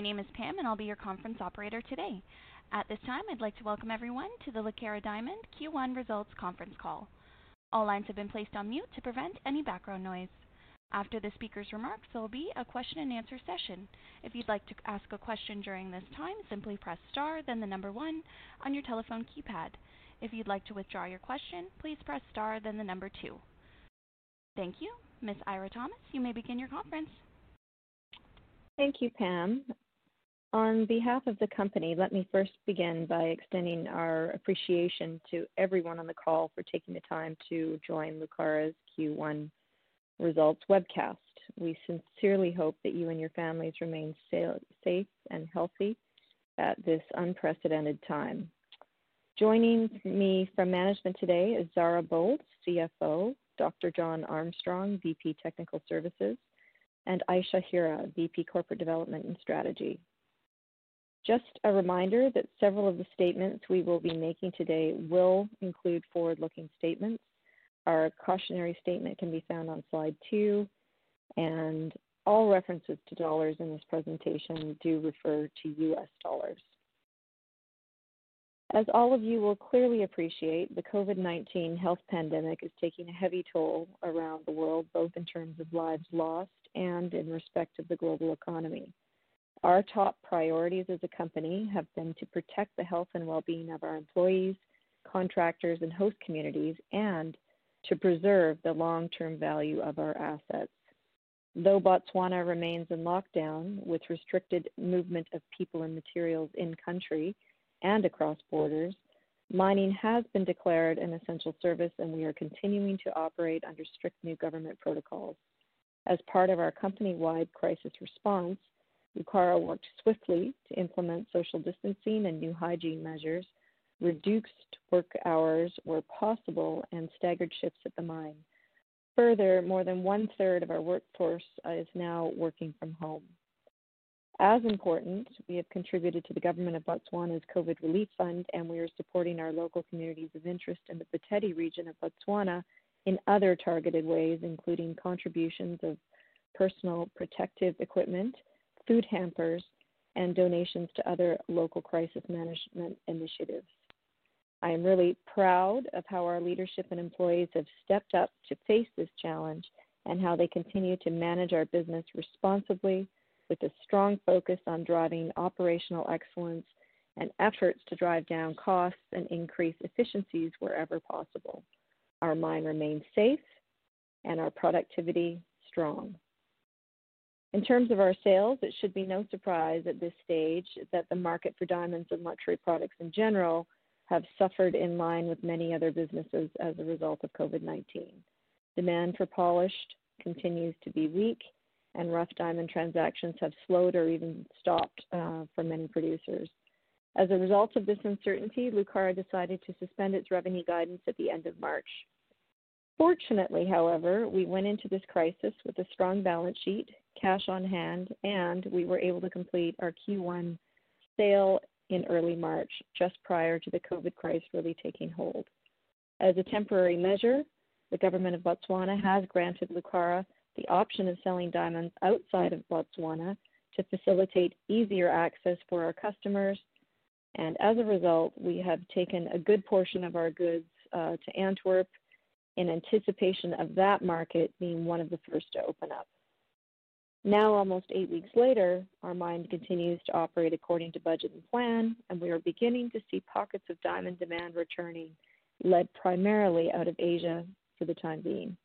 My name is Pam, and I'll be your conference operator today. At this time, I'd like to welcome everyone to the Lucara Diamond Q1 Results Conference Call. All lines have been placed on mute to prevent any background noise. After the speaker's remarks, there will be a question and answer session. If you'd like to ask a question during this time, simply press star, then the number one on your telephone keypad. If you'd like to withdraw your question, please press star, then the number two. Thank you. Ms. Eira Thomas, you may begin your conference. Thank you, Pam. On behalf of the company, let me first begin by extending our appreciation to everyone on the call for taking the time to join Lucara's Q1 results webcast. We sincerely hope that you and your families remain safe and healthy at this unprecedented time. Joining me from management today is Zara Boldt, CFO, Dr. John Armstrong, VP Technical Services, and Aisha Hira, VP Corporate Development and Strategy. Just a reminder that several of the statements we will be making today will include forward-looking statements. Our cautionary statement can be found on slide two, and all references to dollars in this presentation do refer to US dollars. As all of you will clearly appreciate, the COVID-19 health pandemic is taking a heavy toll around the world, both in terms of lives lost and in respect of the global economy. Our top priorities as a company have been to protect the health and well-being of our employees, contractors, and host communities, and to preserve the long-term value of our assets. Though Botswana remains in lockdown with restricted movement of people and materials in country and across borders, mining has been declared an essential service, and we are continuing to operate under strict new government protocols. As part of our company-wide crisis response, Lucara worked swiftly to implement social distancing and new hygiene measures, reduced work hours where possible, and staggered shifts at the mine. Further, more than one-third of our workforce is now working from home. As important, we have contributed to the government of Botswana's COVID relief fund, and we are supporting our local communities of interest in the Boteti region of Botswana in other targeted ways, including contributions of personal protective equipment, food hampers, and donations to other local crisis management initiatives. I am really proud of how our leadership and employees have stepped up to face this challenge and how they continue to manage our business responsibly with a strong focus on driving operational excellence and efforts to drive down costs and increase efficiencies wherever possible. Our mine remains safe and our productivity strong. In terms of our sales, it should be no surprise at this stage that the market for diamonds and luxury products in general have suffered in line with many other businesses as a result of COVID-19. Demand for polished continues to be weak, and rough diamond transactions have slowed or even stopped uh, for many producers. As a result of this uncertainty, Lucara decided to suspend its revenue guidance at the end of March. Fortunately, however, we went into this crisis with a strong balance sheet, cash on hand, and we were able to complete our Q1 sale in early March, just prior to the COVID crisis really taking hold. As a temporary measure, the government of Botswana has granted Lucara the option of selling diamonds outside of Botswana to facilitate easier access for our customers. And as a result, we have taken a good portion of our goods uh, to Antwerp in anticipation of that market being one of the first to open up. Now, almost eight weeks later, our mine continues to operate according to budget and plan, and we are beginning to see pockets of diamond demand returning, led primarily out of Asia for the time being.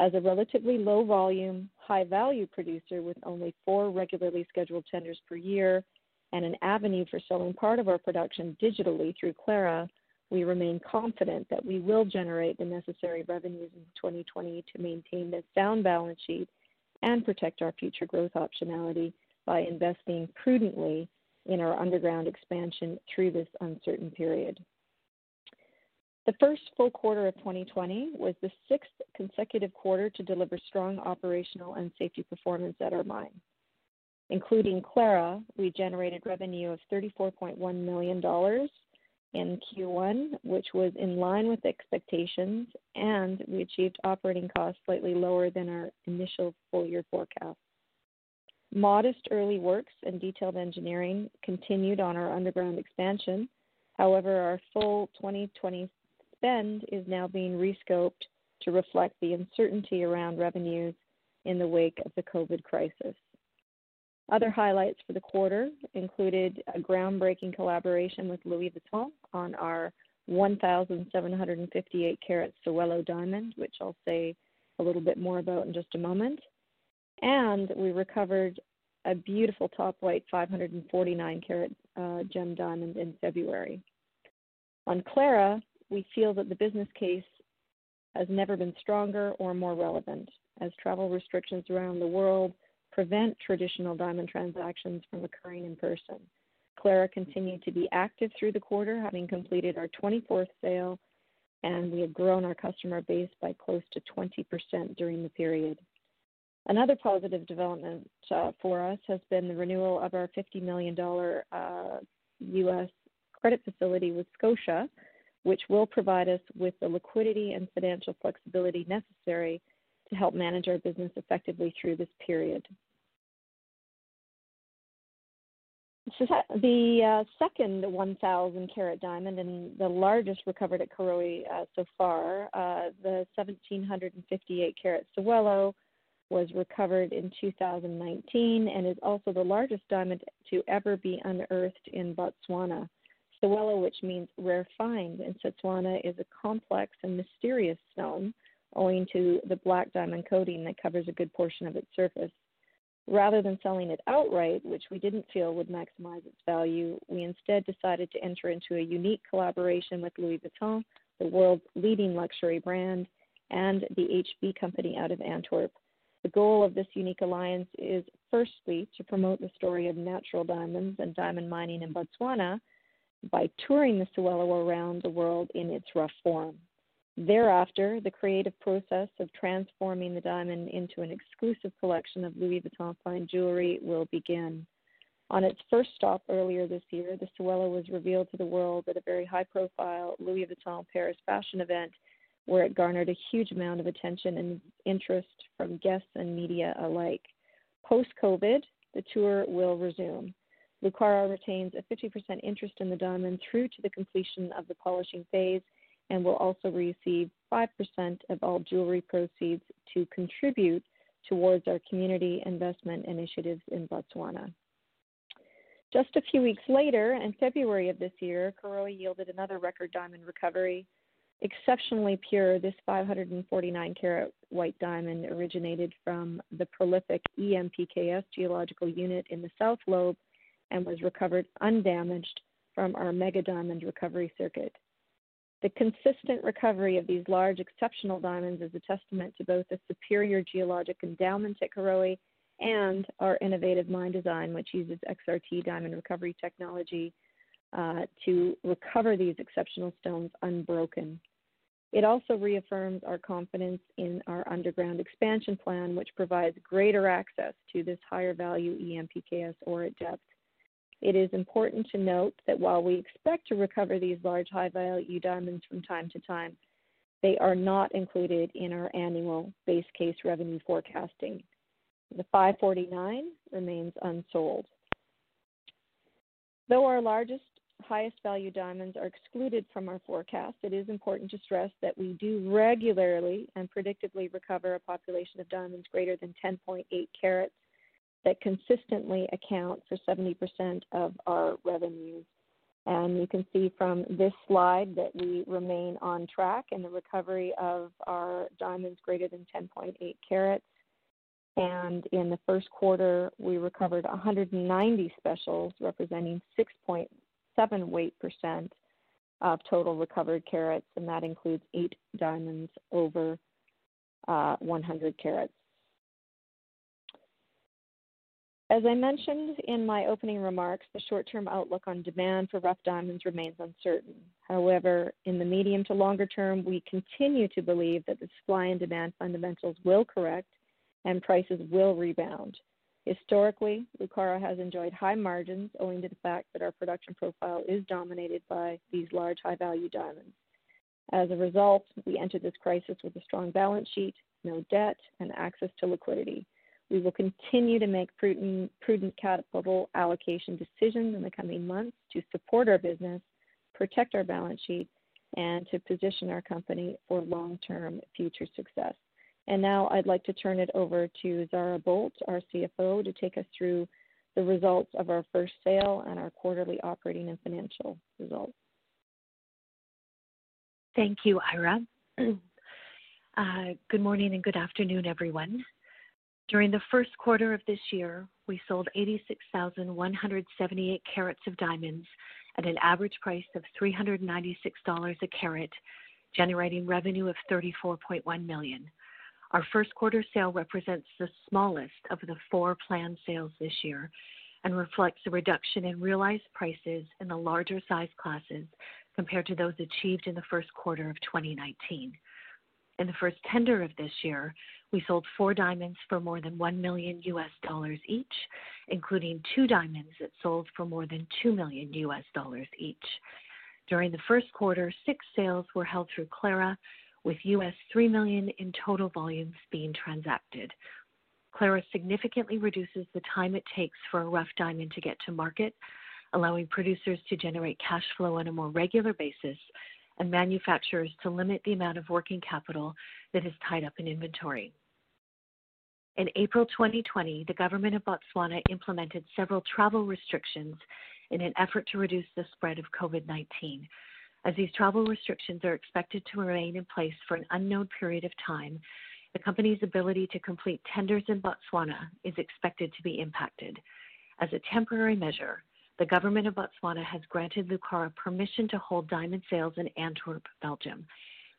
As a relatively low volume, high value producer with only four regularly scheduled tenders per year and an avenue for selling part of our production digitally through Clara, we remain confident that we will generate the necessary revenues in 2020 to maintain this sound balance sheet and protect our future growth optionality by investing prudently in our underground expansion through this uncertain period. The first full quarter of 2020 was the sixth consecutive quarter to deliver strong operational and safety performance at our mine. Including Clara, we generated revenue of $34.1 million in Q1, which was in line with expectations, and we achieved operating costs slightly lower than our initial full-year forecast. Modest early works and detailed engineering continued on our underground expansion. However, our full 2020 spend is now being rescoped to reflect the uncertainty around revenues in the wake of the COVID crisis. Other highlights for the quarter included a groundbreaking collaboration with Louis Vuitton on our 1,758 carat Sewelô diamond, which I'll say a little bit more about in just a moment. And we recovered a beautiful top white 549 carat uh, gem diamond in February. On Clara, we feel that the business case has never been stronger or more relevant as travel restrictions around the world prevent traditional diamond transactions from occurring in person. Clara continued to be active through the quarter, having completed our 24th sale, and we have grown our customer base by close to 20% during the period. Another positive development uh, for us has been the renewal of our $50 million uh, U.S. credit facility with Scotia, which will provide us with the liquidity and financial flexibility necessary to help manage our business effectively through this period. So The uh, second 1,000 carat diamond and the largest recovered at Karowe uh, so far, uh, the 1,758 carat Sewelô, was recovered in 2019 and is also the largest diamond to ever be unearthed in Botswana. Sewelô, which means rare find in Setswana, is a complex and mysterious stone owing to the black diamond coating that covers a good portion of its surface. Rather than selling it outright, which we didn't feel would maximize its value, we instead decided to enter into a unique collaboration with Louis Vuitton, the world's leading luxury brand, and the HB Company out of Antwerp. The goal of this unique alliance is firstly to promote the story of natural diamonds and diamond mining in Botswana by touring the Sewelô around the world in its rough form. Thereafter, the creative process of transforming the diamond into an exclusive collection of Louis Vuitton fine jewelry will begin. On its first stop earlier this year, the Sewelô was revealed to the world at a very high profile Louis Vuitton Paris fashion event where it garnered a huge amount of attention and interest from guests and media alike. Post COVID, the tour will resume. Lucara retains a 50% interest in the diamond through to the completion of the polishing phase and will also receive 5% of all jewelry proceeds to contribute towards our community investment initiatives in Botswana. Just a few weeks later, in February of this year, Karowe yielded another record diamond recovery. Exceptionally pure, this 549 carat white diamond originated from the prolific EMPKS geological unit in the South Lobe and was recovered undamaged from our mega diamond recovery circuit. The consistent recovery of these large, exceptional diamonds is a testament to both the superior geologic endowment at Karowe and our innovative mine design, which uses XRT diamond recovery technology uh, to recover these exceptional stones unbroken. It also reaffirms our confidence in our underground expansion plan, which provides greater access to this higher value EMPKS ore at depth. It is important to note that while we expect to recover these large high value diamonds from time to time, they are not included in our annual base case revenue forecasting. The 549 remains unsold. Though our largest, highest value diamonds are excluded from our forecast, it is important to stress that we do regularly and predictably recover a population of diamonds greater than 10.8 carats that consistently account for 70% of our revenues. And you can see from this slide that we remain on track in the recovery of our diamonds greater than 10.8 carats. And in the first quarter, we recovered 190 specials representing 6.7 weight percent of total recovered carats, and that includes eight diamonds over uh, 100 carats. As I mentioned in my opening remarks, the short term outlook on demand for rough diamonds remains uncertain. However, in the medium to longer term, we continue to believe that the supply and demand fundamentals will correct and prices will rebound. Historically, Lucara has enjoyed high margins owing to the fact that our production profile is dominated by these large, high value diamonds. As a result, we entered this crisis with a strong balance sheet, no debt, and access to liquidity. We will continue to make prudent, prudent capital allocation decisions in the coming months to support our business, protect our balance sheet, and to position our company for long-term future success. And now I'd like to turn it over to Zara Boldt, our CFO, to take us through the results of our first sale and our quarterly operating and financial results. Thank you, Eira. Uh, good morning and good afternoon, everyone. During the first quarter of this year, we sold 86,178 carats of diamonds at an average price of $396 a carat, generating revenue of 34.1 million. Our first quarter sale represents the smallest of the four planned sales this year and reflects a reduction in realized prices in the larger size classes compared to those achieved in the first quarter of 2019. In the first tender of this year, we sold four diamonds for more than 1 million US dollars each, including two diamonds that sold for more than 2 million US dollars each. During the first quarter, six sales were held through Clara, with US 3 million in total volumes being transacted. Clara significantly reduces the time it takes for a rough diamond to get to market, allowing producers to generate cash flow on a more regular basis and manufacturers to limit the amount of working capital that is tied up in inventory. In April 2020, the government of Botswana implemented several travel restrictions in an effort to reduce the spread of COVID 19. As these travel restrictions are expected to remain in place for an unknown period of time, the company's ability to complete tenders in Botswana is expected to be impacted. As a temporary measure, the government of Botswana has granted Lucara permission to hold diamond sales in Antwerp, Belgium.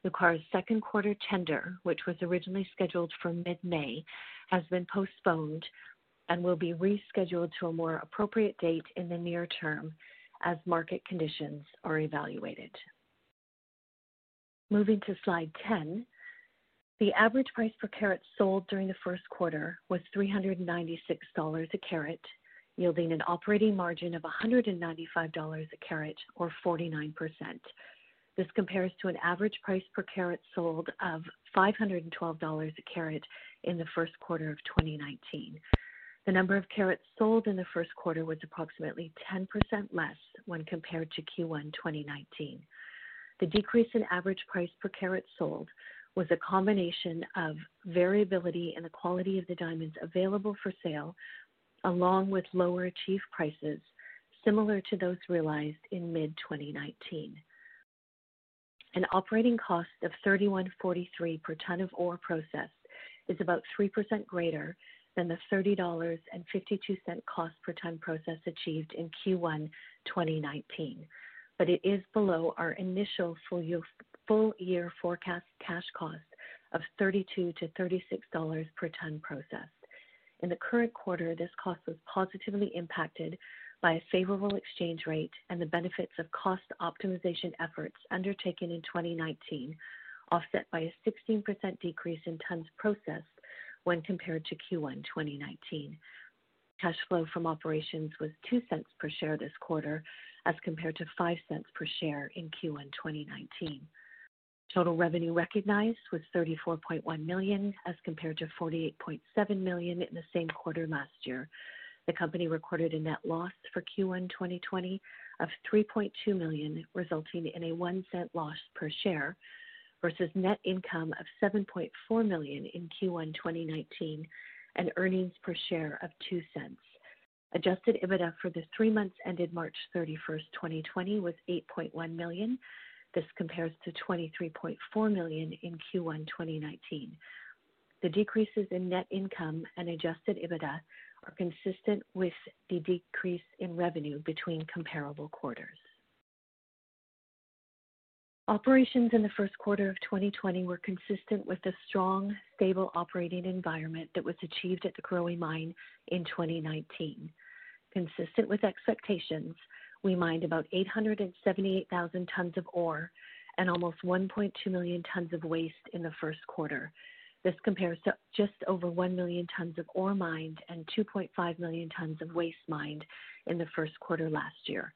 Lucara's second quarter tender, which was originally scheduled for mid-May, has been postponed and will be rescheduled to a more appropriate date in the near term as market conditions are evaluated. Moving to slide 10, the average price per carat sold during the first quarter was $396 a carat, yielding an operating margin of $195 a carat or 49%. This compares to an average price per carat sold of $512 a carat in the first quarter of 2019. The number of carats sold in the first quarter was approximately 10% less when compared to Q1 2019. The decrease in average price per carat sold was a combination of variability in the quality of the diamonds available for sale along with lower achieved prices similar to those realized in mid-2019. An operating cost of $31.43 per ton of ore processed is about 3% greater than the $30.52 cost per ton processed achieved in Q1 2019, but it is below our initial full year, full year forecast cash cost of 32 to $36 per ton processed. In the current quarter, this cost was positively impacted by a favorable exchange rate and the benefits of cost optimization efforts undertaken in 2019, offset by a 16% decrease in tons processed when compared to Q1 2019. Cash flow from operations was 2 cents per share this quarter as compared to 5 cents per share in Q1 2019. Total revenue recognized was 34.1 million as compared to 48.7 million in the same quarter last year. The company recorded a net loss for Q1 2020 of 3.2 million, resulting in a 1 cent loss per share versus net income of 7.4 million in Q1 2019 and earnings per share of 2 cents. Adjusted EBITDA for the three months ended March 31st, 2020 was $8.1 million this compares to 23.4 million in Q1 2019. The decreases in net income and adjusted EBITDA are consistent with the decrease in revenue between comparable quarters. Operations in the first quarter of 2020 were consistent with the strong, stable operating environment that was achieved at the Karowe Mine in 2019. Consistent with expectations, we mined about 878,000 tons of ore and almost 1.2 million tons of waste in the first quarter. This compares to just over 1 million tons of ore mined and 2.5 million tons of waste mined in the first quarter last year.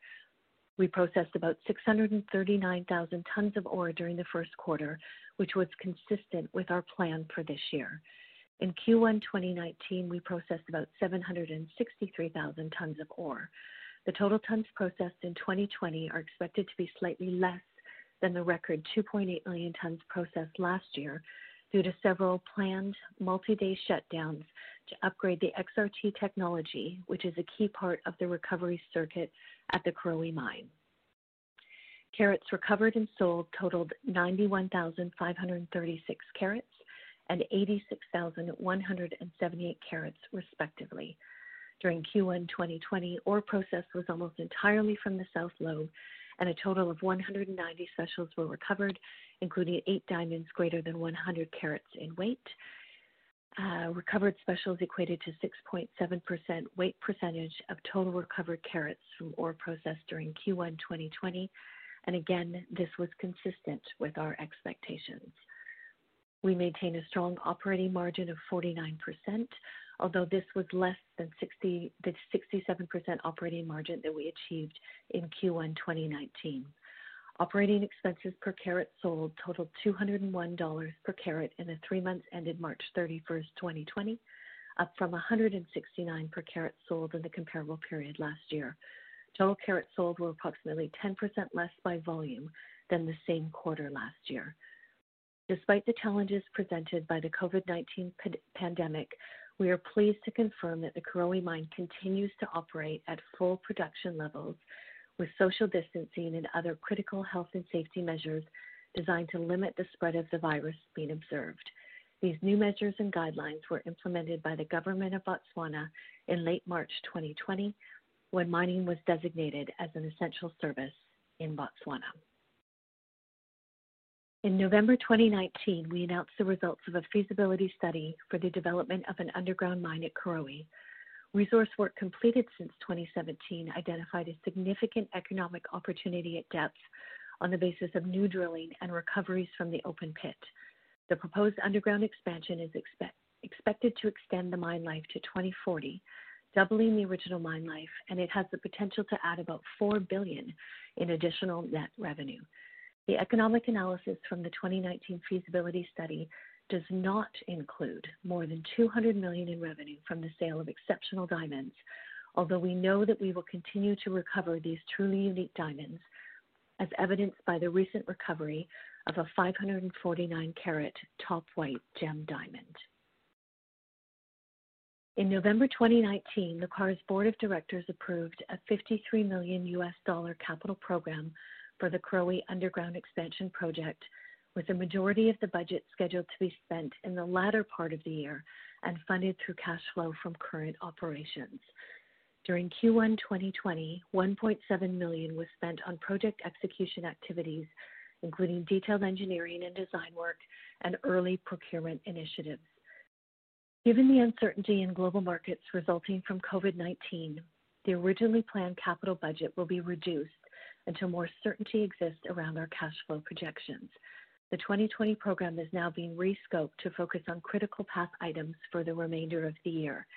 We processed about 639,000 tons of ore during the first quarter, which was consistent with our plan for this year. In Q1 2019, we processed about 763,000 tons of ore. The total tons processed in 2020 are expected to be slightly less than the record 2.8 million tons processed last year due to several planned multi-day shutdowns to upgrade the XRT technology, which is a key part of the recovery circuit at the Karowe Mine. Carats recovered and sold totaled 91,536 carats and 86,178 carats, respectively. During Q1 2020, ore processed was almost entirely from the South Lobe, and a total of 190 specials were recovered, including eight diamonds greater than 100 carats in weight. Uh, recovered specials equated to 6.7% weight percentage of total recovered carats from ore processed during Q1 2020, and again, this was consistent with our expectations. We maintain a strong operating margin of 49%, although this was less than 60, the 67% operating margin that we achieved in Q1 2019. Operating expenses per carat sold totaled $201 per carat in the three months ended March 31st, 2020, up from 169 per carat sold in the comparable period last year. Total carats sold were approximately 10% less by volume than the same quarter last year. Despite the challenges presented by the COVID-19 pandemic, we are pleased to confirm that the Karowe Mine continues to operate at full production levels with social distancing and other critical health and safety measures designed to limit the spread of the virus being observed. These new measures and guidelines were implemented by the government of Botswana in late March 2020 when mining was designated as an essential service in Botswana. In November 2019, we announced the results of a feasibility study for the development of an underground mine at Karowe, Resource work completed since 2017 identified a significant economic opportunity at depth on the basis of new drilling and recoveries from the open pit. The proposed underground expansion is expect, expected to extend the mine life to 2040, doubling the original mine life, and it has the potential to add about 4 billion in additional net revenue. The economic analysis from the 2019 feasibility study does not include more than 200 million in revenue from the sale of exceptional diamonds, although we know that we will continue to recover these truly unique diamonds, as evidenced by the recent recovery of a 549 carat top white gem diamond. In November 2019, Lucara's board of directors approved a 53 million US dollar capital program for the Karowe Underground Expansion Project with a majority of the budget scheduled to be spent in the latter part of the year and funded through cash flow from current operations. During Q1 2020, 1.7 million was spent on project execution activities, including detailed engineering and design work and early procurement initiatives. Given the uncertainty in global markets resulting from COVID-19, the originally planned capital budget will be reduced until more certainty exists around our cash flow projections. The 2020 program is now being rescoped to focus on critical path items for the remainder of the year.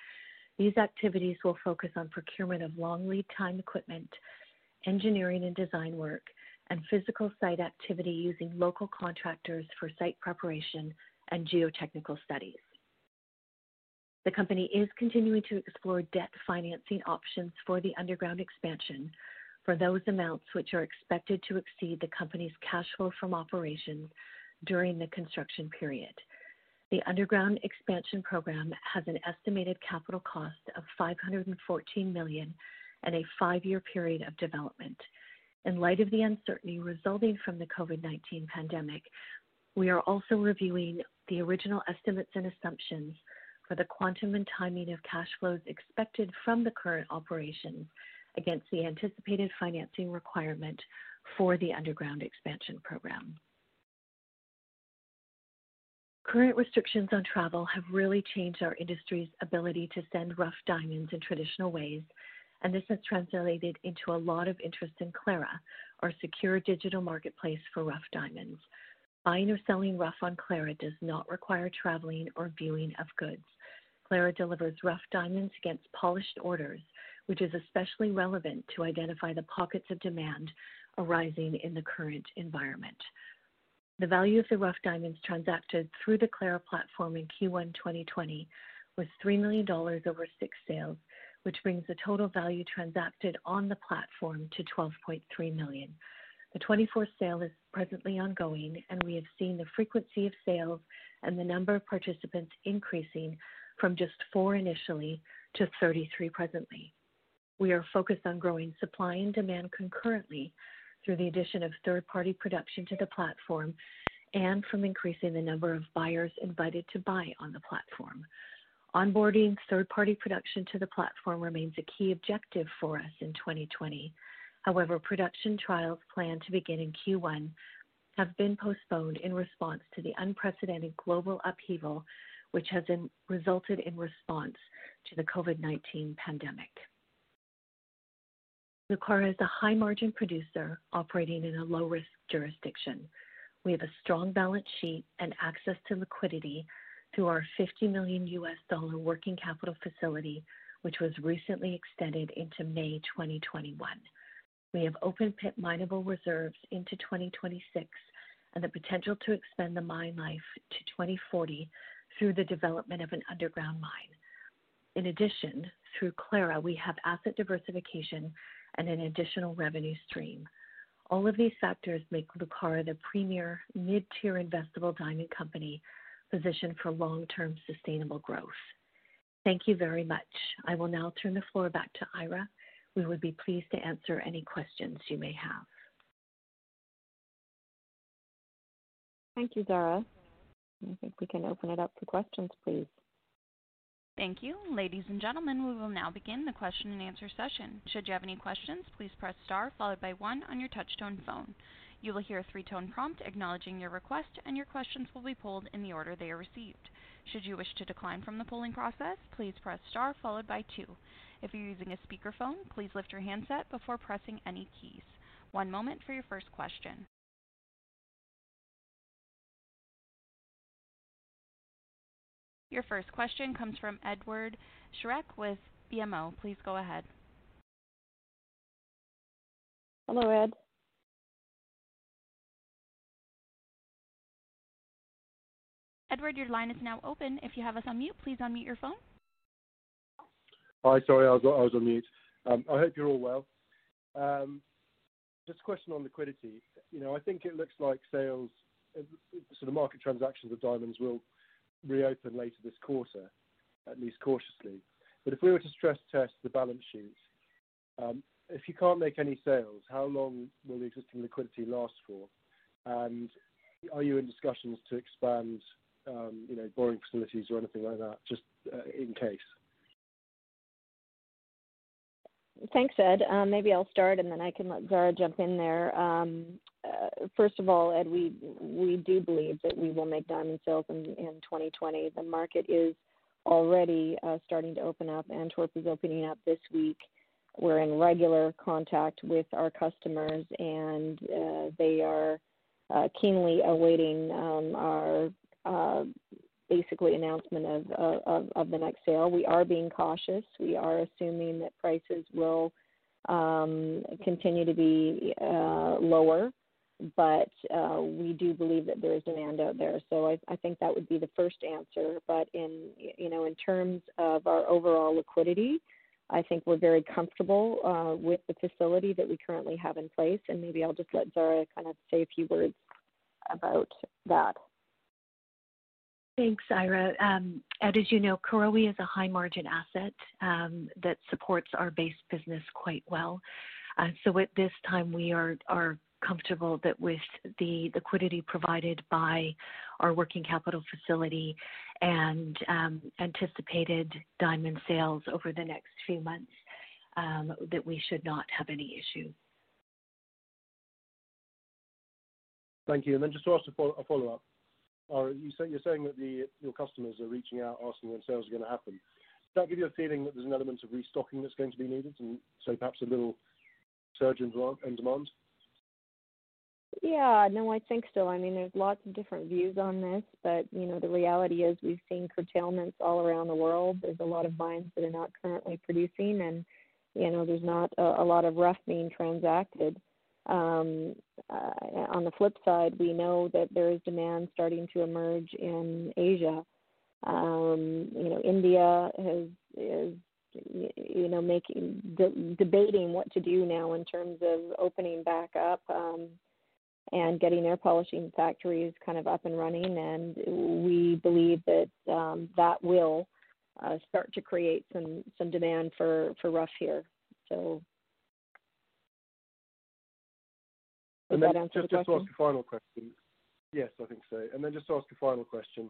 These activities will focus on procurement of long lead time equipment, engineering and design work, and physical site activity using local contractors for site preparation and geotechnical studies. The company is continuing to explore debt financing options for the underground expansion, for those amounts which are expected to exceed the company's cash flow from operations during the construction period. The underground expansion program has an estimated capital cost of 514 million and a five-year period of development. In light of the uncertainty resulting from the COVID-19 pandemic, we are also reviewing the original estimates and assumptions for the quantum and timing of cash flows expected from the current operations against the anticipated financing requirement for the underground expansion program. Current restrictions on travel have really changed our industry's ability to send rough diamonds in traditional ways, and this has translated into a lot of interest in Clara, our secure digital marketplace for rough diamonds. Buying or selling rough on Clara does not require traveling or viewing of goods. Clara delivers rough diamonds against polished orders, which is especially relevant to identify the pockets of demand arising in the current environment. The value of the rough diamonds transacted through the Clara platform in Q1 2020 was $3 million over six sales, which brings the total value transacted on the platform to 12.3 million. The 24th sale is presently ongoing, and we have seen the frequency of sales and the number of participants increasing from just four initially to 33 presently. We are focused on growing supply and demand concurrently through the addition of third-party production to the platform and from increasing the number of buyers invited to buy on the platform. Onboarding third-party production to the platform remains a key objective for us in 2020. However, production trials planned to begin in Q1 have been postponed in response to the unprecedented global upheaval which has resulted in response to the COVID-19 pandemic. Lucara is a high-margin producer operating in a low-risk jurisdiction. We have a strong balance sheet and access to liquidity through our $50 million working capital facility, which was recently extended into May 2021. We have open pit mineable reserves into 2026 and the potential to extend the mine life to 2040 through the development of an underground mine. In addition, through Clara, we have asset diversification and an additional revenue stream. All of these factors make Lucara the premier mid-tier investable diamond company positioned for long-term sustainable growth. Thank you very much. I will now turn the floor back to Eira. We would be pleased to answer any questions you may have. Thank you, Zara. I think we can open it up for questions, please. Thank you. Ladies and gentlemen, we will now begin the question and answer session. Should you have any questions, please press star followed by one on your touchtone phone. You will hear a three-tone prompt acknowledging your request, and your questions will be pulled in the order they are received. Should you wish to decline from the polling process, please press star followed by two. If you're using a speakerphone, please lift your handset before pressing any keys. One moment for your first question. Your first question comes from Edward Sterck with BMO. Please go ahead. Hello, Ed. Edward, your line is now open. If you have us on mute, please unmute your phone. Hi, sorry, I was, I was on mute. Um, I hope you're all well. Um, just a question on liquidity. You know, I think it looks like sales, uh, sort of market transactions of diamonds will reopen later this quarter, at least cautiously. But if we were to stress test the balance sheet, um, if you can't make any sales, how long will the existing liquidity last for? And are you in discussions to expand, um, you know, borrowing facilities or anything like that, just uh, in case? Thanks, Ed. Um, maybe I'll start and then I can let Zara jump in there. Uh, first of all, Ed, we we do believe that we will make diamond sales in, in 2020. The market is already uh, starting to open up. Antwerp is opening up this week. We're in regular contact with our customers, and uh, they are uh, keenly awaiting um, our uh, basically announcement of, of, of the next sale. We are being cautious. We are assuming that prices will um, continue to be uh, lower, but uh, we do believe that there is demand out there. So I, I think that would be the first answer. But in you know in terms of our overall liquidity, I think we're very comfortable uh, with the facility that we currently have in place. And maybe I'll just let Zara kind of say a few words about that. Thanks, Eira. Um, Ed, as you know, Karowe is a high margin asset um, that supports our base business quite well. Uh, so at this time, we are, are comfortable that with the liquidity provided by our working capital facility and um, anticipated diamond sales over the next few months, um, that we should not have any issue. Thank you. And then just to ask a follow-up. You're saying that your customers are reaching out, asking when sales are gonna happen. Does that give you a feeling that there's an element of restocking that's going to be needed, and so perhaps a little surge in demand? Yeah. No, I think so. I mean, there's lots of different views on this, but, you know, the reality is we've seen curtailments all around the world. There's a lot of mines that are not currently producing and, you know, there's not a lot of rough being transacted. Um, uh, on the flip side, we know that there is demand starting to emerge in Asia. Um, you know, India has is you know making de- debating what to do now in terms of opening back up, um, and getting their polishing factories kind of up and running. And we believe that um, that will uh, start to create some some demand for for rough here. So, does that answer the question? Just to ask a final question. Yes, I think so. And then just to ask a final question.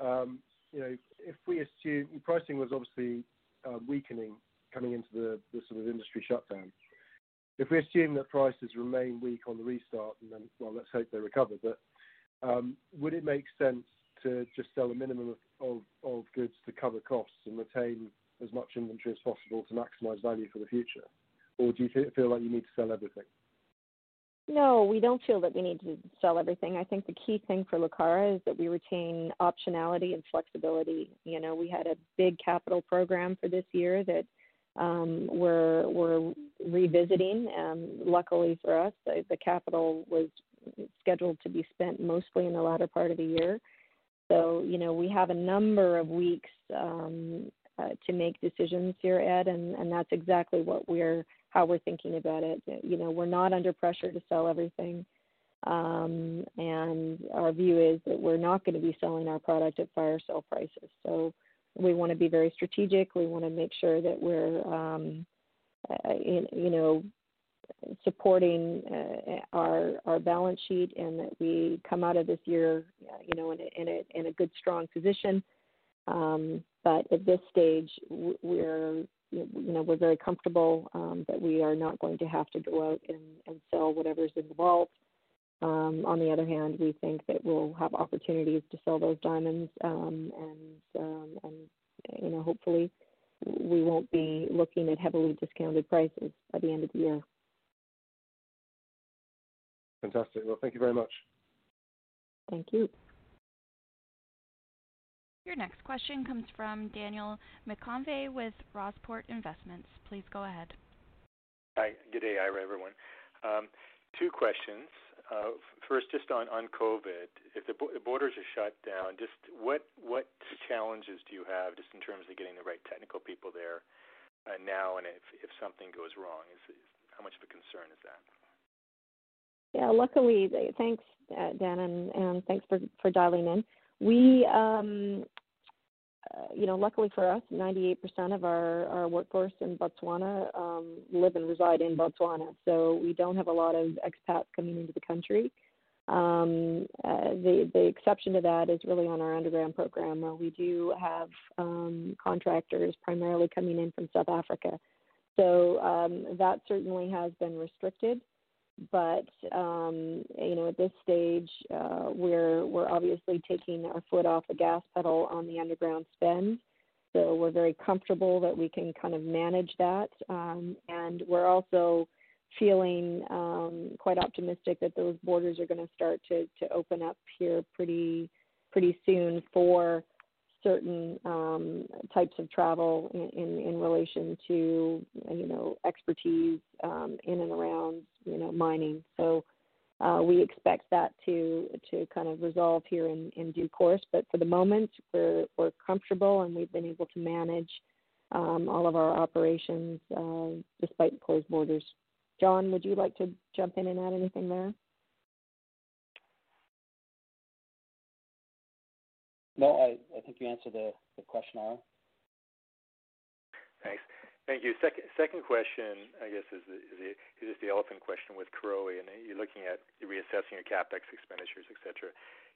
Um, you know, if we assume pricing was obviously uh, weakening coming into the sort of industry shutdown. If we assume that prices remain weak on the restart and then, well, let's hope they recover, but um, would it make sense to just sell a minimum of goods to cover costs and retain as much inventory as possible to maximize value for the future? Or do you feel like you need to sell everything? No, we don't feel that we need to sell everything. I think the key thing for Lucara is that we retain optionality and flexibility. You know, we had a big capital program for this year that Um, we're revisiting. Um, luckily for us, the capital was scheduled to be spent mostly in the latter part of the year. So, you know, we have a number of weeks um, uh, to make decisions here, Ed, and that's exactly what we're how we're thinking about it. You know, we're not under pressure to sell everything. Um, and our view is that we're not gonna be selling our product at fire sale prices. We wanna be very strategic. We wanna make sure that we're um, uh, you know, supporting uh, our our balance sheet and that we come out of this year, uh, you know, in a in a good, strong position. Um, but at this stage, we're, you know, we're very comfortable um, that we are not going to have to go out and sell whatever's in the vault. Um, on the other hand, we think that we'll have opportunities to sell those diamonds, um, um, and you know, hopefully we won't be looking at heavily discounted prices by the end of the year. Fantastic. Well, thank you very much. Thank you. Your next question comes from Daniel McConvey with Rossport Investments. Please go ahead. Hi. Good day, Eira, everyone. Two questions. Uh, first, just on on COVID. If the borders are shut down, just what what challenges do you have just in terms of getting the right technical people there, uh, now and if if something goes wrong? is How much of a concern is that? Yeah. Luckily, thanks, uh, Dan, and and thanks for dialing in. We, um, Uh, you know, luckily for us, 98% of our workforce in Botswana um, live and reside in Botswana, so we don't have a lot of expats coming into the country. Um, uh, the exception to that is really on our underground program, where we do have um, contractors primarily coming in from South Africa. So that certainly has been restricted. But um, you know, at this stage, uh, we're we're obviously taking our foot off the gas pedal on the underground spend. So we're very comfortable that we can kind of manage that. Um, and we're also feeling um, quite optimistic that those borders are gonna start to to open up here pretty pretty soon for certain um, types of travel in in relation to, you know, expertise um, in and around, you know, mining. So uh, we expect that to to kind of resolve here in due course. But for the moment, we're we're comfortable, and we've been able to manage um, all of our operations uh, despite closed borders. John, would you like to jump in and add anything there? No, I think you answered the question, Eira. Thanks. Thank you. Second question, I guess, is just the elephant question with Karowe, and you're looking at reassessing your CapEx expenditures, et cetera.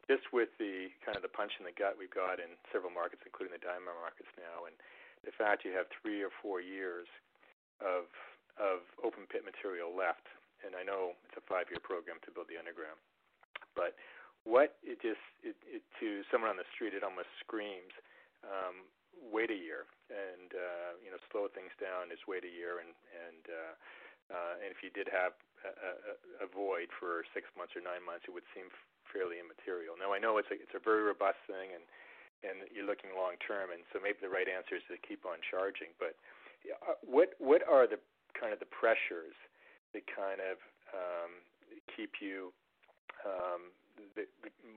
Just with the kind of the punch in the gut we've got in several markets, including the diamond markets now, and the fact you have three or four years of open pit material left, and I know it's a five-year program to build the underground. but what it just it, it, to someone on the street, it almost screams, um, wait a year and uh, you know slow things down is wait a year and and uh, uh, and if you did have a, a, a void for six months or nine months, it would seem fairly immaterial. Now I know it's a it's a very robust thing and and you're looking long term, and so maybe the right answer is to keep on charging. But uh, what what are the kind of the pressures that kind of um, keep you um, the,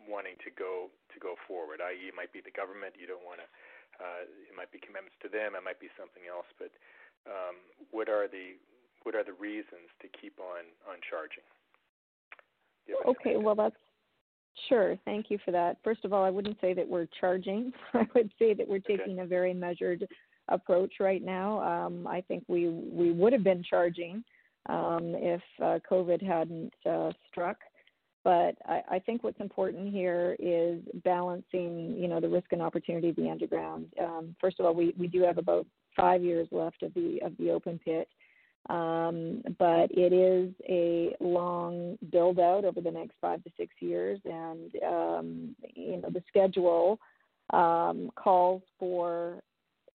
wanting to go to go forward? I.e., it might be the government. You don't want to. Uh, it might be commitments to them. It might be something else. But um, what are the what are the reasons to keep on on charging? Okay, well that's Sure. Thank you for that. First of all, I wouldn't say that we're charging. I would say that we're taking okay. a very measured approach right now. Um, I think we we would have been charging um, if uh, COVID hadn't uh, struck. But I, I, think what's important here is balancing, you know, the risk and opportunity of the underground. Um, first of all, we, we do have about five years left of the of the open pit. Um, but it is a long build out over the next five to six years, and um, you know the schedule um, calls for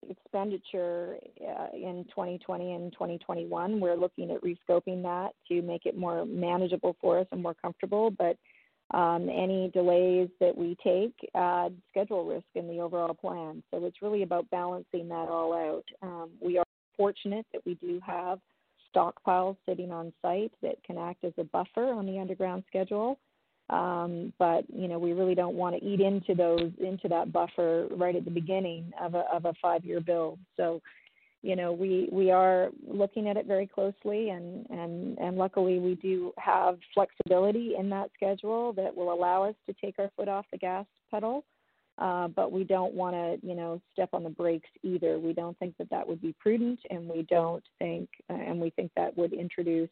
expenditure uh, in 2020 and 2021. We're looking at rescoping that to make it more manageable for us and more comfortable, but um, any delays that we take add schedule risk in the overall plan. So it's really about balancing that all out. Um, we are fortunate that we do have stockpiles sitting on site that can act as a buffer on the underground schedule. Um, but you know, we really don't want to eat into those into that buffer right at the beginning of a of a five year build. So, you know, we we are looking at it very closely, and and and luckily we do have flexibility in that schedule that will allow us to take our foot off the gas pedal uh, but we don't want to, you know, step on the brakes either. We don't think that that would be prudent, and we don't think, and we think that would introduce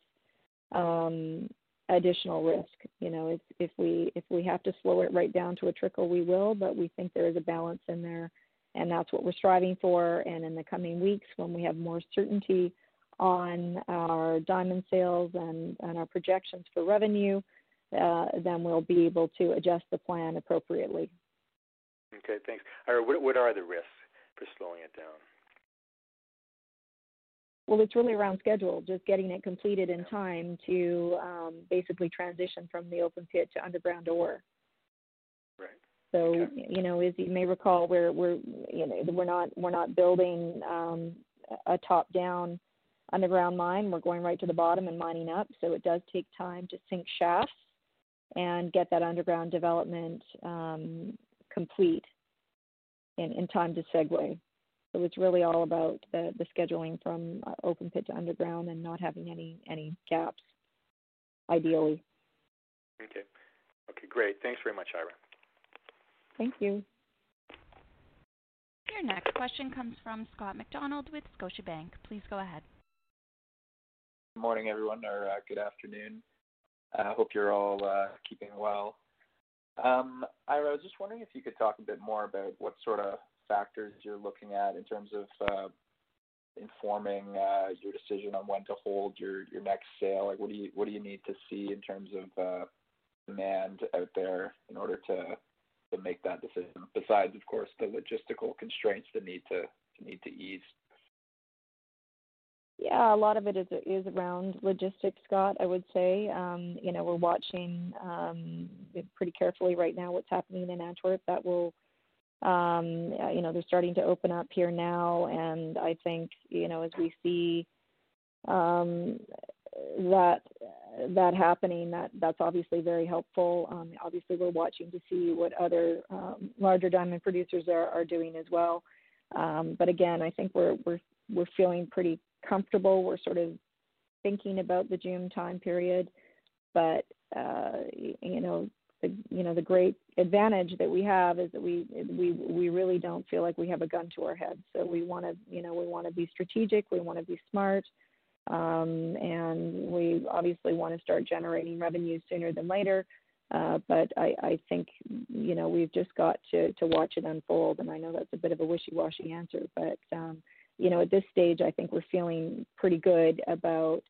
um, additional risk. You know, if if we if we have to slow it right down to a trickle, we will. But we think there is a balance in there, and that's what we're striving for. And in the coming weeks, when we have more certainty on our diamond sales and, and our projections for revenue, uh, then we'll be able to adjust the plan appropriately. Okay, thanks. What, what are the risks for slowing it down? Well, it's really around schedule, just getting it completed in time to um, basically transition from the open pit to underground ore. Right. So okay. you know, as you may recall, we're we're you know we're not we're not building um, a top-down underground mine. We're going right to the bottom and mining up. So it does take time to sink shafts and get that underground development um, complete in, in time to segue. So it's really all about the, the scheduling from uh, open pit to underground and not having any any gaps, ideally. Okay. Okay, great. Thanks very much, Eira. Thank you. Your next question comes from Scott McDonald with Scotiabank. Please go ahead. Good morning, everyone, or uh, good afternoon. I uh, hope you're all uh, keeping well. Um, Eira, I was just wondering if you could talk a bit more about what sort of factors you're looking at in terms of uh, informing uh, your decision on when to hold your, your next sale. Like, what do you what do you need to see in terms of uh, demand out there in order to to make that decision? Besides, of course, the logistical constraints that need to, to need to ease. Yeah, a lot of it is is around logistics, Scott. I would say, um, you know, we're watching um, pretty carefully right now what's happening in Antwerp. That will, um, you know, they're starting to open up here now, and I think, you know, as we see um, that that happening, that that's obviously very helpful. Um, obviously, we're watching to see what other um, larger diamond producers are, are doing as well. Um, but again, I think we're we're we're feeling pretty comfortable. We're sort of thinking about the June time period, but uh, you know, the, you know, the great advantage that we have is that we we we really don't feel like we have a gun to our head. So we want to, you know, we want to be strategic. We want to be smart. Um, and we obviously want to start generating revenue sooner than later. Uh, but I, I think you know we've just got to to watch it unfold. And I know that's a bit of a wishy-washy answer, but um, you know, at this stage, I think we're feeling pretty good about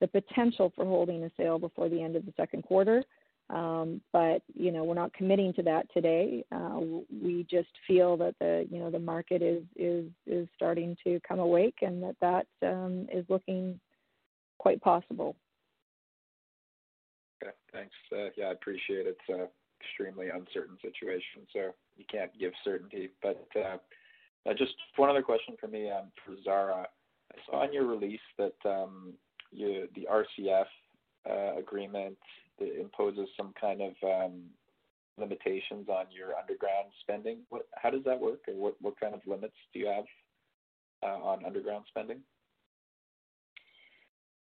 the potential for holding a sale before the end of the second quarter. Um, but you know, we're not committing to that today. Uh, we just feel that the you know the market is is is starting to come awake, and that that um, is looking quite possible. Okay, thanks. Uh, yeah, I appreciate it. It's an extremely uncertain situation, so you can't give certainty. But uh, just one other question for me um, for Zara. I saw in your release that um, you, the RCF uh, agreement imposes some kind of um, limitations on your underground spending. What, how does that work, or what, what kind of limits do you have uh, on underground spending?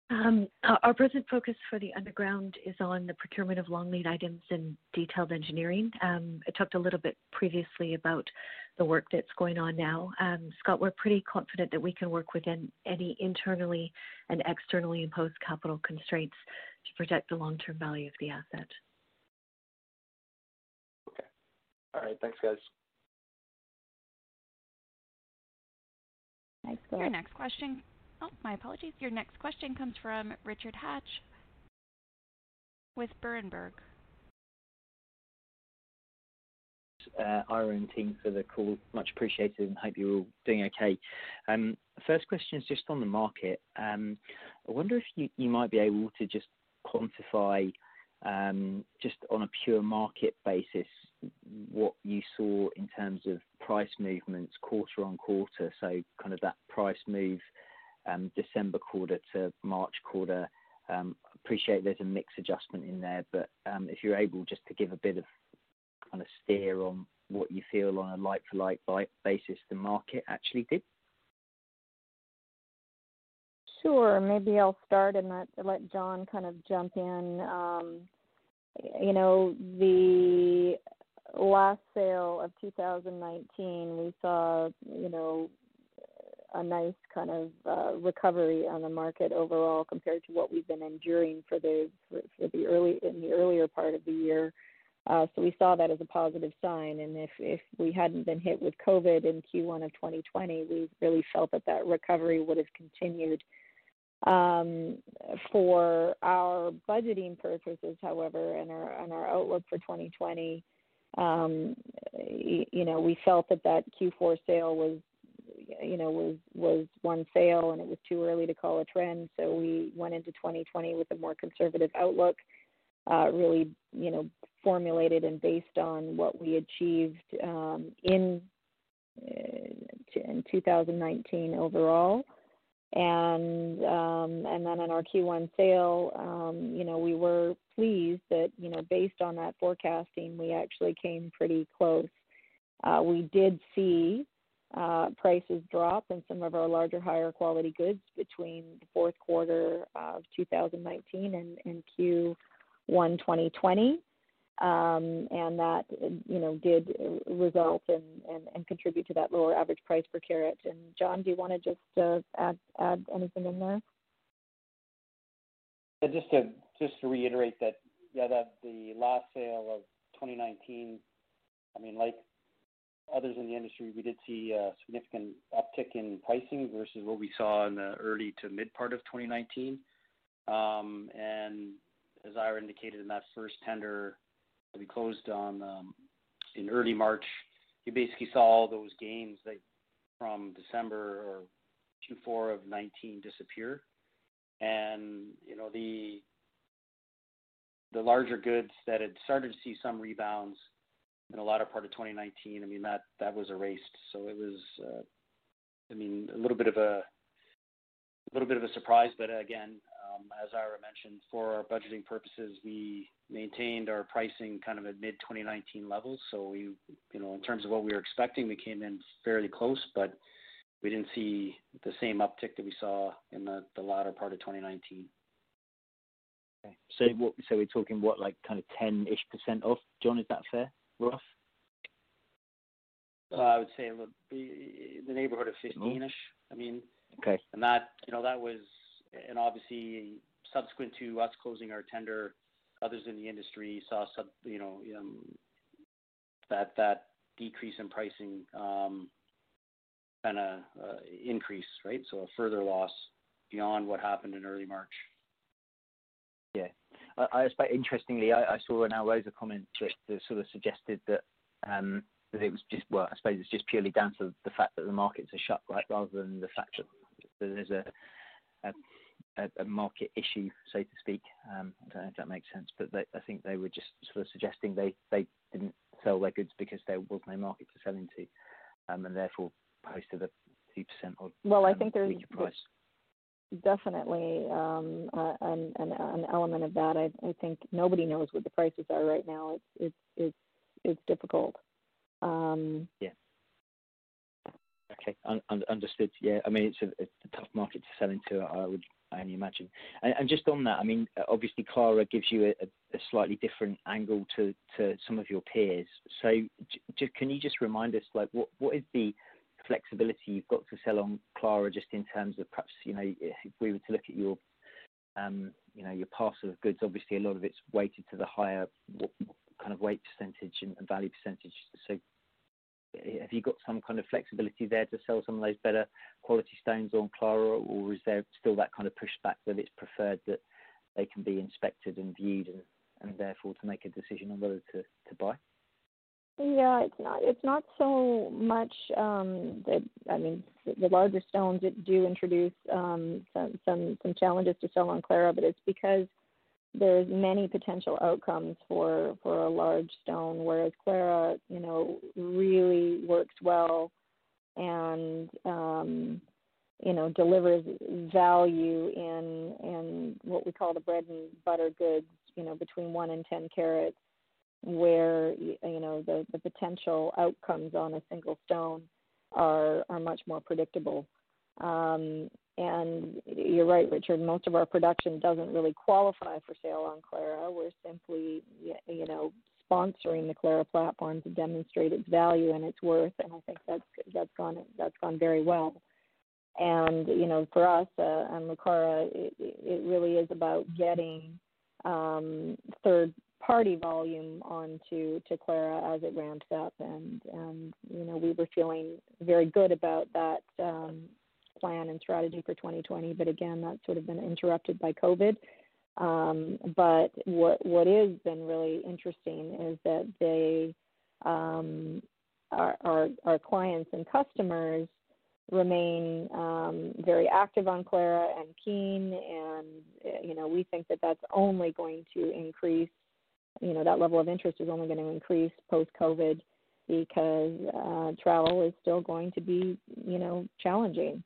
Um, our present focus for the underground is on the procurement of long lead items and detailed engineering. Um, I talked a little bit previously about the work that's going on now. Um, Scott, we're pretty confident that we can work within any internally and externally imposed capital constraints to protect the long-term value of the asset. Okay. All right. Thanks, guys. Thanks, Scott. Your next question. Oh, my apologies. Your next question comes from Richard Hatch with Berenberg. uh, Eira and team for the call. Much appreciated and hope you're all doing okay. Um, first question is just on the market. Um, I wonder if you, might be able to just quantify um, just on a pure market basis what you saw in terms of price movements quarter on quarter. So kind of that price move December quarter to March quarter. Um, appreciate there's a mix adjustment in there, but um, if you're able just to give a bit of kind of steer on what you feel on a like-for-like basis the market actually did? Sure. Maybe I'll start and let John kind of jump in. Um, you know, the last sale of 2019, we saw, you know, a nice kind of uh, recovery on the market overall compared to what we've been enduring for the for, for the early in the earlier part of the year. Uh, so we saw that as a positive sign. And if, if we hadn't been hit with COVID in Q1 of 2020, we really felt that that recovery would have continued. Um, for our budgeting purposes, however, and our, and our outlook for 2020, um, you know, we felt that that Q4 sale was, you know, was was one sale, and it was too early to call a trend. So we went into 2020 with a more conservative outlook uh, really, you know, formulated and based on what we achieved um, in uh, in 2019 overall. And um, and then in our Q1 sale, um, you know, we were pleased that you know based on that forecasting, we actually came pretty close. Uh, we did see uh, prices drop in some of our larger, higher quality goods between the fourth quarter of 2019 and, and Q 1 2020. Um, and that you know did result and, and, contribute to that lower average price per carat. And John, do you want to just uh, add add anything in there? Yeah, just to just to reiterate that yeah that the last sale of 2019, I mean like others in the industry, we did see a significant uptick in pricing versus what we saw in the early to mid part of 2019. Um, and as Eira indicated in that first tender that we closed on um, in early March, you basically saw all those gains that from December or Q4 of 19 disappear. And you know the the larger goods that had started to see some rebounds in the latter part of 2019. I mean that that was erased. So it was, uh, I mean, a little bit of a a little bit of a surprise, but again, um, as Eira mentioned, for our budgeting purposes, we maintained our pricing kind of at mid-2019 levels. So we, you know, in terms of what we were expecting, we came in fairly close, but we didn't see the same uptick that we saw in the, the latter part of 2019. Okay. So what? So we're talking what, like kind of 10-ish percent off, John? Is that fair, rough? Uh, I would say it would be in the neighborhood of 15-ish. I mean, okay. And that, you know, that was and obviously subsequent to us closing our tender, others in the industry saw sub, you know, um, that that decrease in pricing um, kind of uh, increase, right? So a further loss beyond what happened in early March. Yeah. I, I suppose interestingly, I, I saw an Alrosa comment that, that sort of suggested that um, that it was just well, I suppose it's just purely down to the fact that the markets are shut, right, rather than the fact that, that there's a, a, a market issue, so to speak. Um, I don't know if that makes sense, but they, I think they were just sort of suggesting they they didn't sell their goods because there was no market to sell into, um, and therefore posted a two percent or well, I um, think there's price. Definitely um, uh, an, an, an element of that. I, I think nobody knows what the prices are right now. It's it's it's it's difficult. Um, yeah. Okay, un- un- understood. Yeah, I mean it's a, it's a tough market to sell into. I would I only imagine. And, and just on that, I mean, obviously Clara gives you a, a slightly different angle to, to some of your peers. So, j- can you just remind us, like, what what is the flexibility you've got to sell on Clara, just in terms of perhaps, you know, if we were to look at your, um, you know, your parcel of goods, obviously a lot of it's weighted to the higher kind of weight percentage and value percentage. So have you got some kind of flexibility there to sell some of those better quality stones on Clara, or is there still that kind of pushback that it's preferred that they can be inspected and viewed and, therefore to make a decision on whether to buy? Yeah, it's not. It's not so much um, that. I mean, the larger stones it do introduce um, some some some challenges to sell on Clara, but it's because there's many potential outcomes for for a large stone, whereas Clara, you know, really works well and um, you know delivers value in in what we call the bread and butter goods, you know, between one and ten carats, where you know the the potential outcomes on a single stone are are much more predictable. Um, and you're right, Richard. Most of our production doesn't really qualify for sale on Clara. We're simply, you know, sponsoring the Clara platform to demonstrate its value and its worth, and I think that's that's gone that's gone very well. And you know, for us uh, and Lucara, it, it really is about getting um, third party volume onto to Clara as it ramps up, and and you know, we were feeling very good about that. Um, plan and strategy for 2020, but again, that's sort of been interrupted by COVID. Um, but what what has been really interesting is that they um, our, our, our clients and customers remain um, very active on Clara and keen, and you know we think that that's only going to increase. You know that level of interest is only going to increase post COVID because uh, travel is still going to be you know challenging.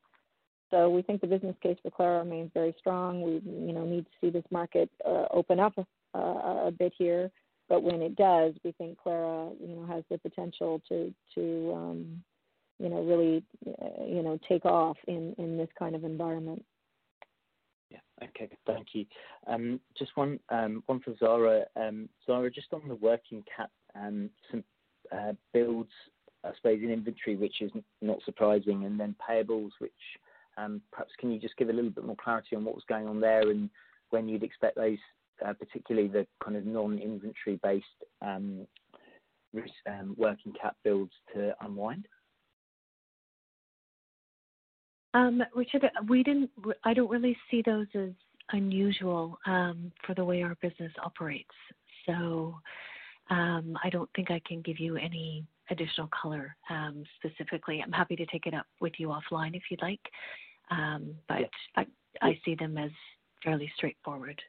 So we think the business case for Clara remains very strong. We, you know, need to see this market uh, open up a, a, bit here, but when it does, we think Clara, you know, has the potential to to um, you know really uh, you know take off in in this kind of environment. Yeah. Okay. Thank you. Um, just one um, one for Zara. Um, Zara, just on the working cap, some uh, builds, I suppose, in inventory, which is not surprising, and then payables, which perhaps can you just give a little bit more clarity on what was going on there and when you'd expect those, uh, particularly the kind of non-inventory based working cap builds to unwind? Um, Richard, we didn't. I don't really see those as unusual um, for the way our business operates. So um, I don't think I can give you any additional color um, specifically. I'm happy to take it up with you offline if you'd like, um, but. I, I see them as fairly straightforward.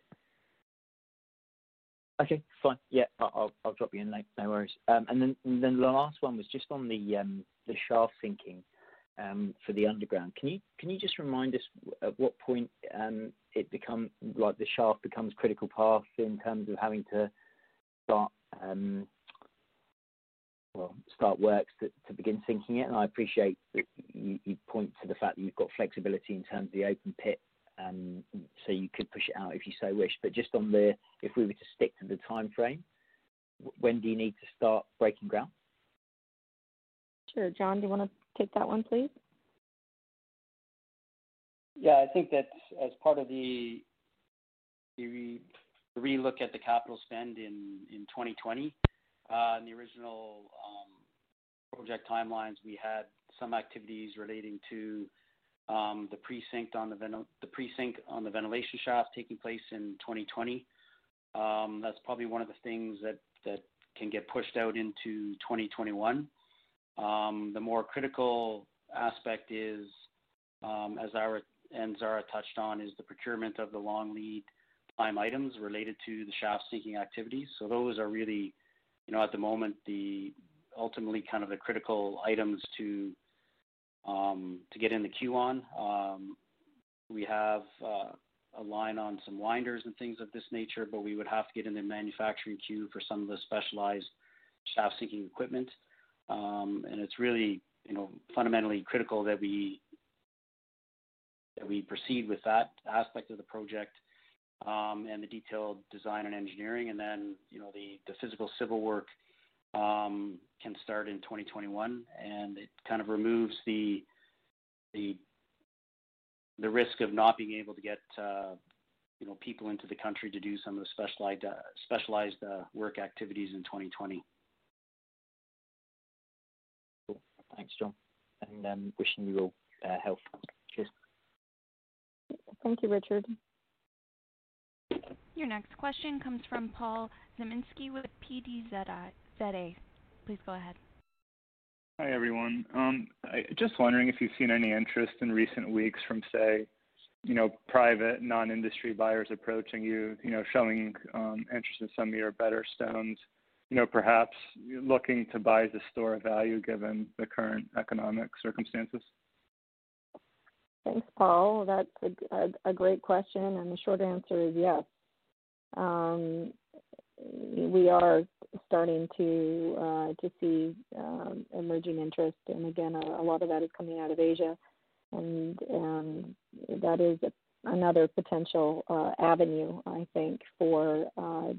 Okay, fine. Yeah, I'll I'll drop you in note. No worries. Um, and then and then the last one was just on the um, the shaft sinking for the underground. Can you just remind us at what point um, it become like the shaft becomes critical path in terms of having to start um, well, start works to, begin sinking it. And I appreciate that you, point to the fact that you've got flexibility in terms of the open pit, um, so you could push it out if you so wish. But just on the, if we were to stick to the time frame, when do you need to start breaking ground? Sure, John. Do you want to take that one, please? Yeah, I think that as part of the re-look at the capital spend in in 2020, uh, in the original um, project timelines, we had some activities relating to um, the pre-sink on the, ventilation shaft taking place in 2020. Um, that's probably one of the things that can get pushed out into 2021. Um, the more critical aspect is, um, as Zara and Zara touched on, is the procurement of the long lead time items related to the shaft sinking activities. So those are really, you know, at the moment the ultimately kind of the critical items to um, to get in the queue on. Um, we have uh, a line on some winders and things of this nature, but we would have to get in the manufacturing queue for some of the specialized shaft sinking equipment. Um, and it's really, you know, fundamentally critical that we that we proceed with that aspect of the project um, and the detailed design and engineering, and then you know the the physical civil work um, can start in 2021, and it kind of removes the the the risk of not being able to get uh, you know people into the country to do some of the specialized uh, specialized uh, work activities in 2020. Thanks, John, and um, wishing you all uh, health. Cheers. Thank you, Richard. Your next question comes from Paul Zimnisky with PDZA. Please go ahead. Hi, everyone. Um, I, just wondering if you've seen any interest in recent weeks from, say, you know, private non-industry buyers approaching you, you know, showing um, interest in some of your better stones, you know, perhaps looking to buy a store of value given the current economic circumstances? Thanks, Paul. That's a, a, a great question, and the short answer is yes. Um, we are starting to uh, to see um, emerging interest, and again, a, a, lot of that is coming out of Asia, and um, that is another potential uh, avenue, I think, for uh,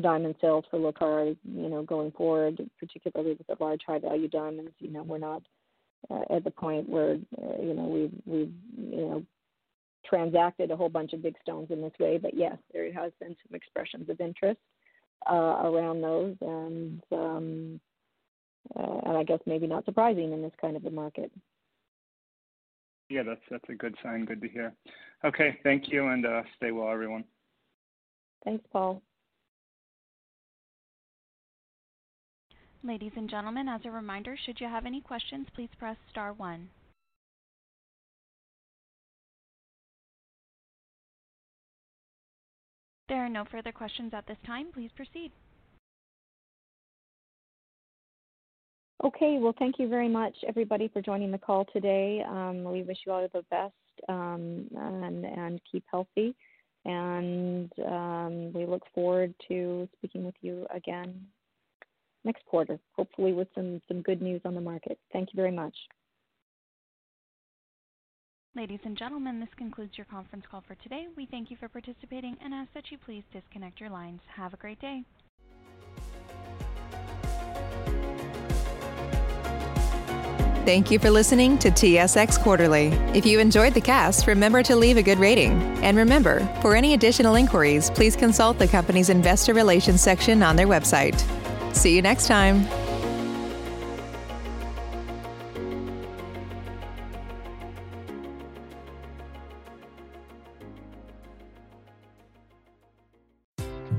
diamond sales for Lucara. You know, going forward, particularly with the large high value diamonds. You know, we're not uh, at the point where uh, you know we've we've you know transacted a whole bunch of big stones in this way, but yes, there has been some expressions of interest uh, around those, and um, uh, and I guess maybe not surprising in this kind of a market. Yeah, that's that's a good sign. Good to hear. Okay, thank you, and uh, stay well, everyone. Thanks, Paul. Ladies and gentlemen, as a reminder, should you have any questions, please press star one. There are no further questions at this time. Please proceed. Okay, well, thank you very much, everybody, for joining the call today. Um, we wish you all the best um, and, and, keep healthy. And um, we look forward to speaking with you again next quarter, hopefully with some, some good news on the market. Thank you very much. Ladies and gentlemen, this concludes your conference call for today. We thank you for participating and ask that you please disconnect your lines. Have a great day. Thank you for listening to TSX Quarterly. If you enjoyed the cast, remember to leave a good rating. And remember, for any additional inquiries, please consult the company's investor relations section on their website. See you next time.